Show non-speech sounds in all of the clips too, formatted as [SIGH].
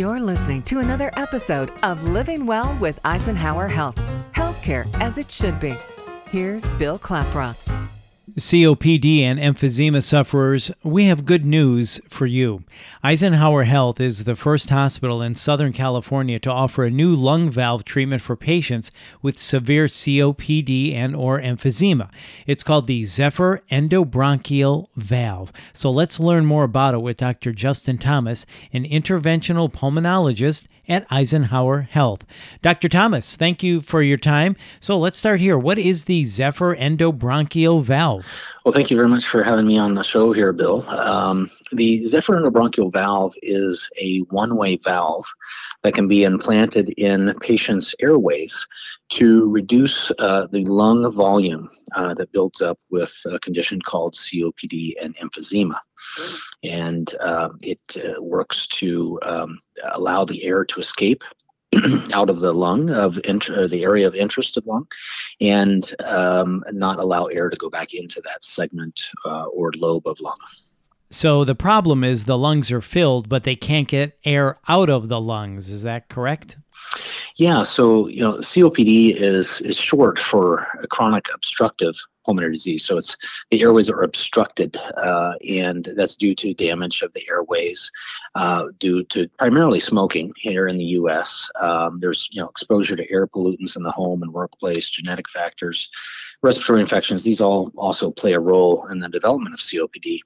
You're listening to another episode of Living Well with Eisenhower Health. Healthcare as it should be. Here's Bill Klaproth. COPD and emphysema sufferers, we have good news for you. Eisenhower Health is the first hospital in Southern California to offer a new lung valve treatment for patients with severe COPD and or emphysema. It's called the Zephyr endobronchial valve. So let's learn more about it with Dr. Justin Thomas, an interventional pulmonologist at Eisenhower Health. Dr. Thomas, thank you for your time. So let's start here. What is the Zephyr endobronchial valve? Well, thank you very much for having me on the show here, Bill. Um, the Zephyr endobronchial valve is a one way valve that can be implanted in patients' airways to reduce uh, the lung volume uh, that builds up with a condition called COPD and emphysema. And uh, it uh, works to um, allow the air to escape [CLEARS THROAT] out of the lung of inter- the area of interest of lung and um, not allow air to go back into that segment uh, or lobe of lung. So the problem is the lungs are filled, but they can't get air out of the lungs. Is that correct? Yeah. So you know, COPD is is short for chronic obstructive pulmonary disease. So it's the airways are obstructed, uh, and that's due to damage of the airways, uh, due to primarily smoking here in the U.S. Um, there's you know exposure to air pollutants in the home and workplace, genetic factors, respiratory infections. These all also play a role in the development of COPD.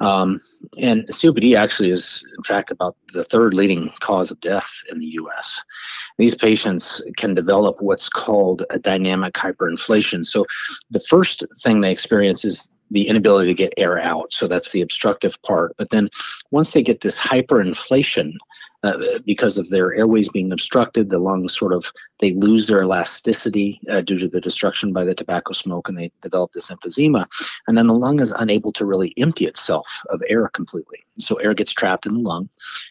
Um, and COPD actually is, in fact, about the third leading cause of death in the US. These patients can develop what's called a dynamic hyperinflation. So, the first thing they experience is the inability to get air out. So, that's the obstructive part. But then, once they get this hyperinflation, uh, because of their airways being obstructed, the lungs sort of they lose their elasticity uh, due to the destruction by the tobacco smoke, and they develop this emphysema. And then the lung is unable to really empty itself of air completely, so air gets trapped in the lung.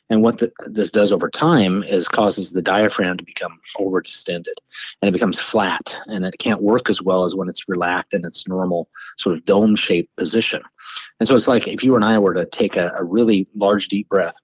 And what the, this does over time is causes the diaphragm to become overdistended, and it becomes flat, and it can't work as well as when it's relaxed in its normal sort of dome-shaped position. And so it's like if you and I were to take a, a really large deep breath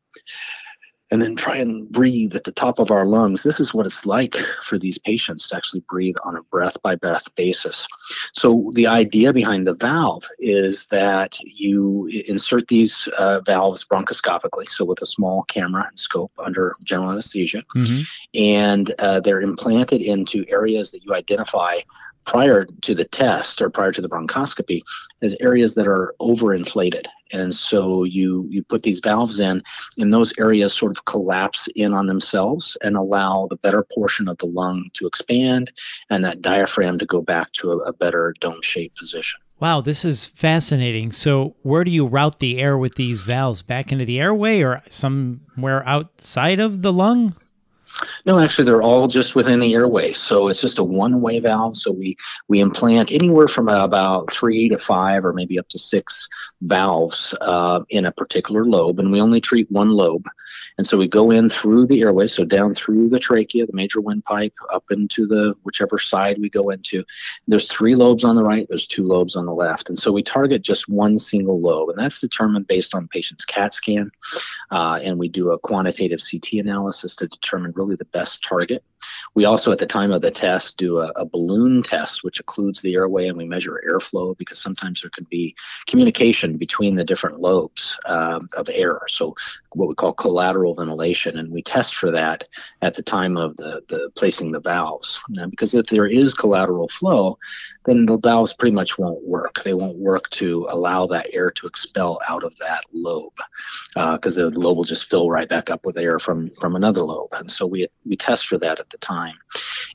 and then try and breathe at the top of our lungs. This is what it's like for these patients to actually breathe on a breath by breath basis. So, the idea behind the valve is that you insert these uh, valves bronchoscopically, so with a small camera and scope under general anesthesia, mm-hmm. and uh, they're implanted into areas that you identify prior to the test or prior to the bronchoscopy as areas that are overinflated and so you you put these valves in and those areas sort of collapse in on themselves and allow the better portion of the lung to expand and that diaphragm to go back to a, a better dome shaped position Wow, this is fascinating. So, where do you route the air with these valves? Back into the airway or somewhere outside of the lung? No, actually, they're all just within the airway. So it's just a one-way valve. So we we implant anywhere from about three to five, or maybe up to six valves uh, in a particular lobe, and we only treat one lobe. And so we go in through the airway, so down through the trachea, the major windpipe, up into the whichever side we go into. There's three lobes on the right, there's two lobes on the left. And so we target just one single lobe, and that's determined based on the patient's CAT scan. Uh, and we do a quantitative CT analysis to determine really the best target. We also, at the time of the test, do a, a balloon test, which occludes the airway, and we measure airflow because sometimes there could be communication between the different lobes um, of air. So, what we call collateral ventilation, and we test for that at the time of the, the placing the valves. Now, because if there is collateral flow, then the valves pretty much won't work. They won't work to allow that air to expel out of that lobe because uh, the lobe will just fill right back up with air from from another lobe. And so we we test for that at the time,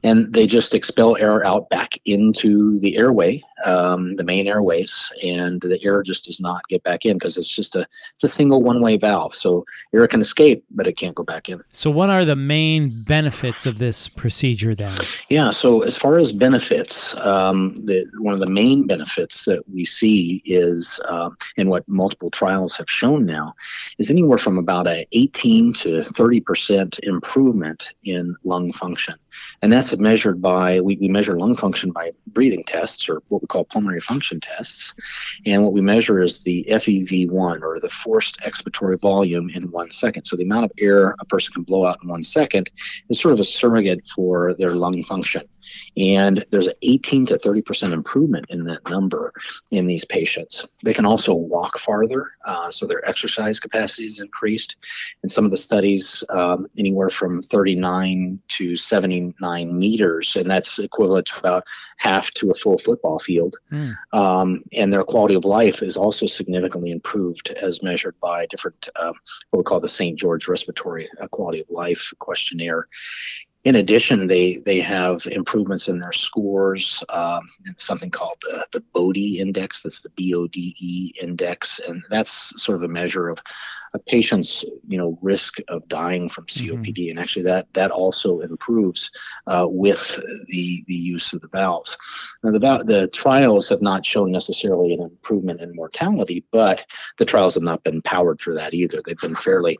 and they just expel air out back into the airway, um, the main airways, and the air just does not get back in because it's just a it's a single one way valve. So air can escape, but it can't go back in. So what are the main benefits of this procedure then? Yeah. So as far as benefits. Um, the one of the main benefits that we see is, uh, and what multiple trials have shown now, is anywhere from about a 18 to 30 percent improvement in lung function. And that's measured by, we, we measure lung function by breathing tests or what we call pulmonary function tests. And what we measure is the FEV1 or the forced expiratory volume in one second. So the amount of air a person can blow out in one second is sort of a surrogate for their lung function. And there's an 18 to 30% improvement in that number in these patients. They can also walk farther, uh, so their exercise capacity is increased. In some of the studies, um, anywhere from 39 to 79 meters, and that's equivalent to about half to a full football field. Mm. Um, and their quality of life is also significantly improved as measured by different, um, what we call the St. George Respiratory uh, Quality of Life questionnaire in addition, they they have improvements in their scores, um, something called the, the BODE index. That's the B-O-D-E index, and that's sort of a measure of a patient's you know risk of dying from COPD. Mm-hmm. And actually, that that also improves uh, with the the use of the valves. Now, the the trials have not shown necessarily an improvement in mortality, but the trials have not been powered for that either. They've been fairly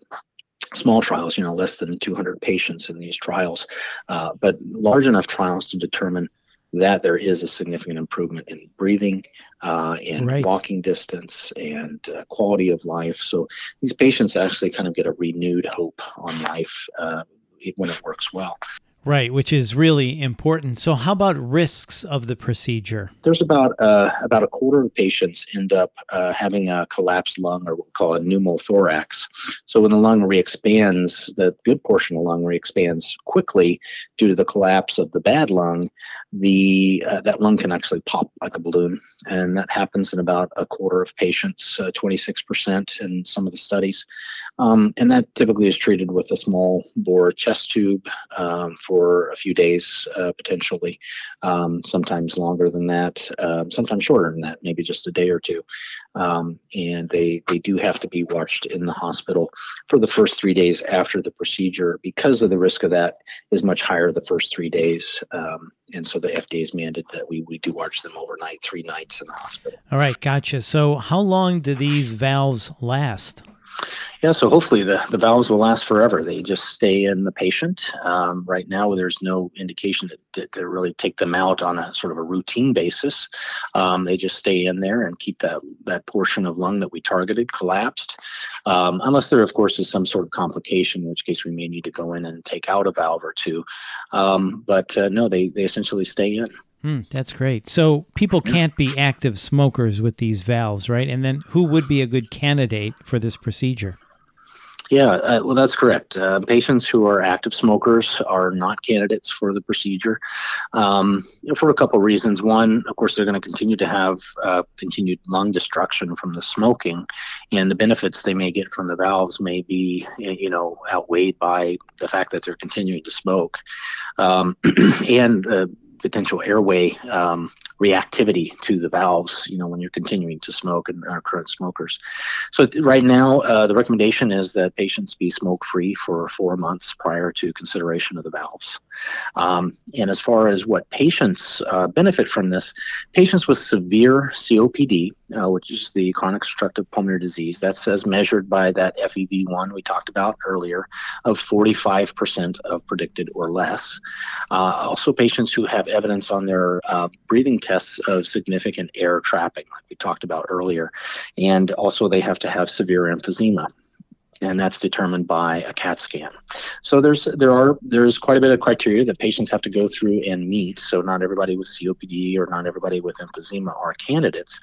small trials, you know, less than 200 patients in these trials, uh, but large enough trials to determine that there is a significant improvement in breathing uh, and right. walking distance and uh, quality of life. So these patients actually kind of get a renewed hope on life uh, when it works well. Right, which is really important. So, how about risks of the procedure? There's about uh, about a quarter of patients end up uh, having a collapsed lung, or what we call a pneumothorax. So, when the lung reexpands, the good portion of the lung reexpands quickly due to the collapse of the bad lung. The uh, that lung can actually pop like a balloon, and that happens in about a quarter of patients, 26% uh, in some of the studies. Um, and that typically is treated with a small bore chest tube um, for a few days, uh, potentially, um, sometimes longer than that, uh, sometimes shorter than that, maybe just a day or two. Um, and they, they do have to be watched in the hospital for the first three days after the procedure because of the risk of that is much higher the first three days. Um, and so the FDA has mandated that we, we do watch them overnight, three nights in the hospital. All right, gotcha. So, how long do these valves last? Yeah, so hopefully the, the valves will last forever. They just stay in the patient. Um, right now, there's no indication to, to, really take them out on a sort of a routine basis. Um, they just stay in there and keep that, that portion of lung that we targeted collapsed. Um, unless there, of course, is some sort of complication, in which case we may need to go in and take out a valve or two. Um, but uh, no, they, they essentially stay in. Hmm, that's great. So people can't be active smokers with these valves, right? And then who would be a good candidate for this procedure? Yeah, uh, well, that's correct. Uh, patients who are active smokers are not candidates for the procedure um, for a couple reasons. One, of course, they're going to continue to have uh, continued lung destruction from the smoking, and the benefits they may get from the valves may be, you know, outweighed by the fact that they're continuing to smoke. Um, [CLEARS THROAT] and potential airway um, reactivity to the valves, you know, when you're continuing to smoke and are current smokers. So right now, uh, the recommendation is that patients be smoke-free for four months prior to consideration of the valves. Um, and as far as what patients uh, benefit from this, patients with severe COPD, uh, which is the chronic obstructive pulmonary disease, that's as measured by that FEV1 we talked about earlier, of 45% of predicted or less. Uh, also, patients who have evidence on their uh, breathing tests of significant air trapping, like we talked about earlier. And also, they have to have severe emphysema and that's determined by a CAT scan. So there's there are there's quite a bit of criteria that patients have to go through and meet. So not everybody with COPD or not everybody with emphysema are candidates,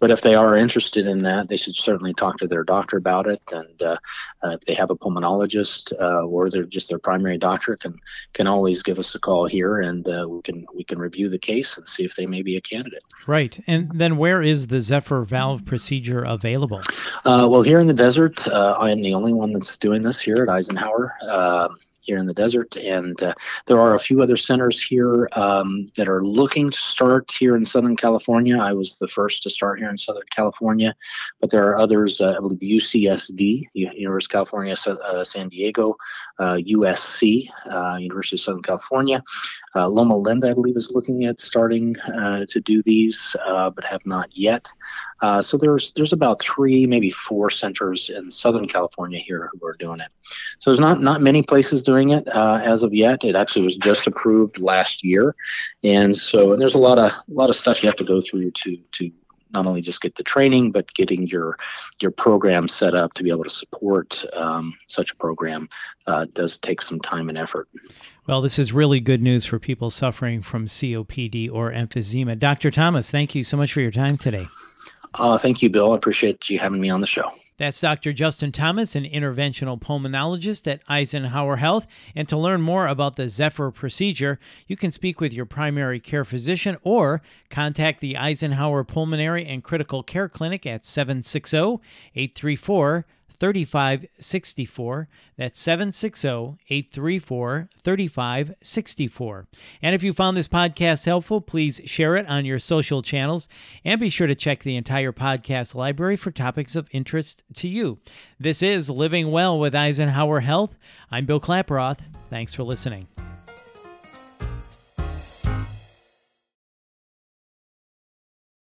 but if they are interested in that, they should certainly talk to their doctor about it. And uh, uh, if they have a pulmonologist uh, or they're just their primary doctor, can can always give us a call here, and uh, we can we can review the case and see if they may be a candidate. Right. And then where is the Zephyr valve procedure available? Uh, well, here in the desert, uh, I am the only one that's doing this here at Eisenhower. Uh, here in the desert. And uh, there are a few other centers here um, that are looking to start here in Southern California. I was the first to start here in Southern California, but there are others, uh, I believe UCSD, University of California, uh, San Diego, USC, uh, University of Southern California. Uh, Loma Linda, I believe, is looking at starting uh, to do these, but have not yet. So there's there's about three, maybe four centers in Southern California here who are doing it. So there's not not many places doing doing it uh, as of yet. It actually was just approved last year, and so and there's a lot of a lot of stuff you have to go through to to not only just get the training, but getting your your program set up to be able to support um, such a program uh, does take some time and effort. Well, this is really good news for people suffering from COPD or emphysema. Dr. Thomas, thank you so much for your time today. Uh, thank you, Bill. I appreciate you having me on the show. That's Dr. Justin Thomas, an interventional pulmonologist at Eisenhower Health. And to learn more about the Zephyr procedure, you can speak with your primary care physician or contact the Eisenhower Pulmonary and Critical Care Clinic at 760 834 3564. That's 760 834 3564. And if you found this podcast helpful, please share it on your social channels and be sure to check the entire podcast library for topics of interest to you. This is Living Well with Eisenhower Health. I'm Bill Klaproth. Thanks for listening.